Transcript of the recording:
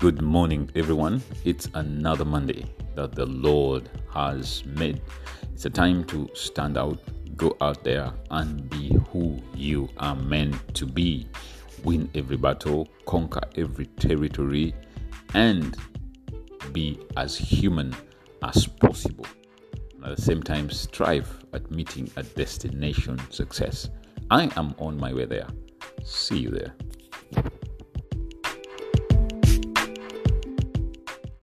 Good morning, everyone. It's another Monday that the Lord has made. It's a time to stand out, go out there, and be who you are meant to be. Win every battle, conquer every territory, and be as human as possible. At the same time, strive at meeting a destination success. I am on my way there. See you there.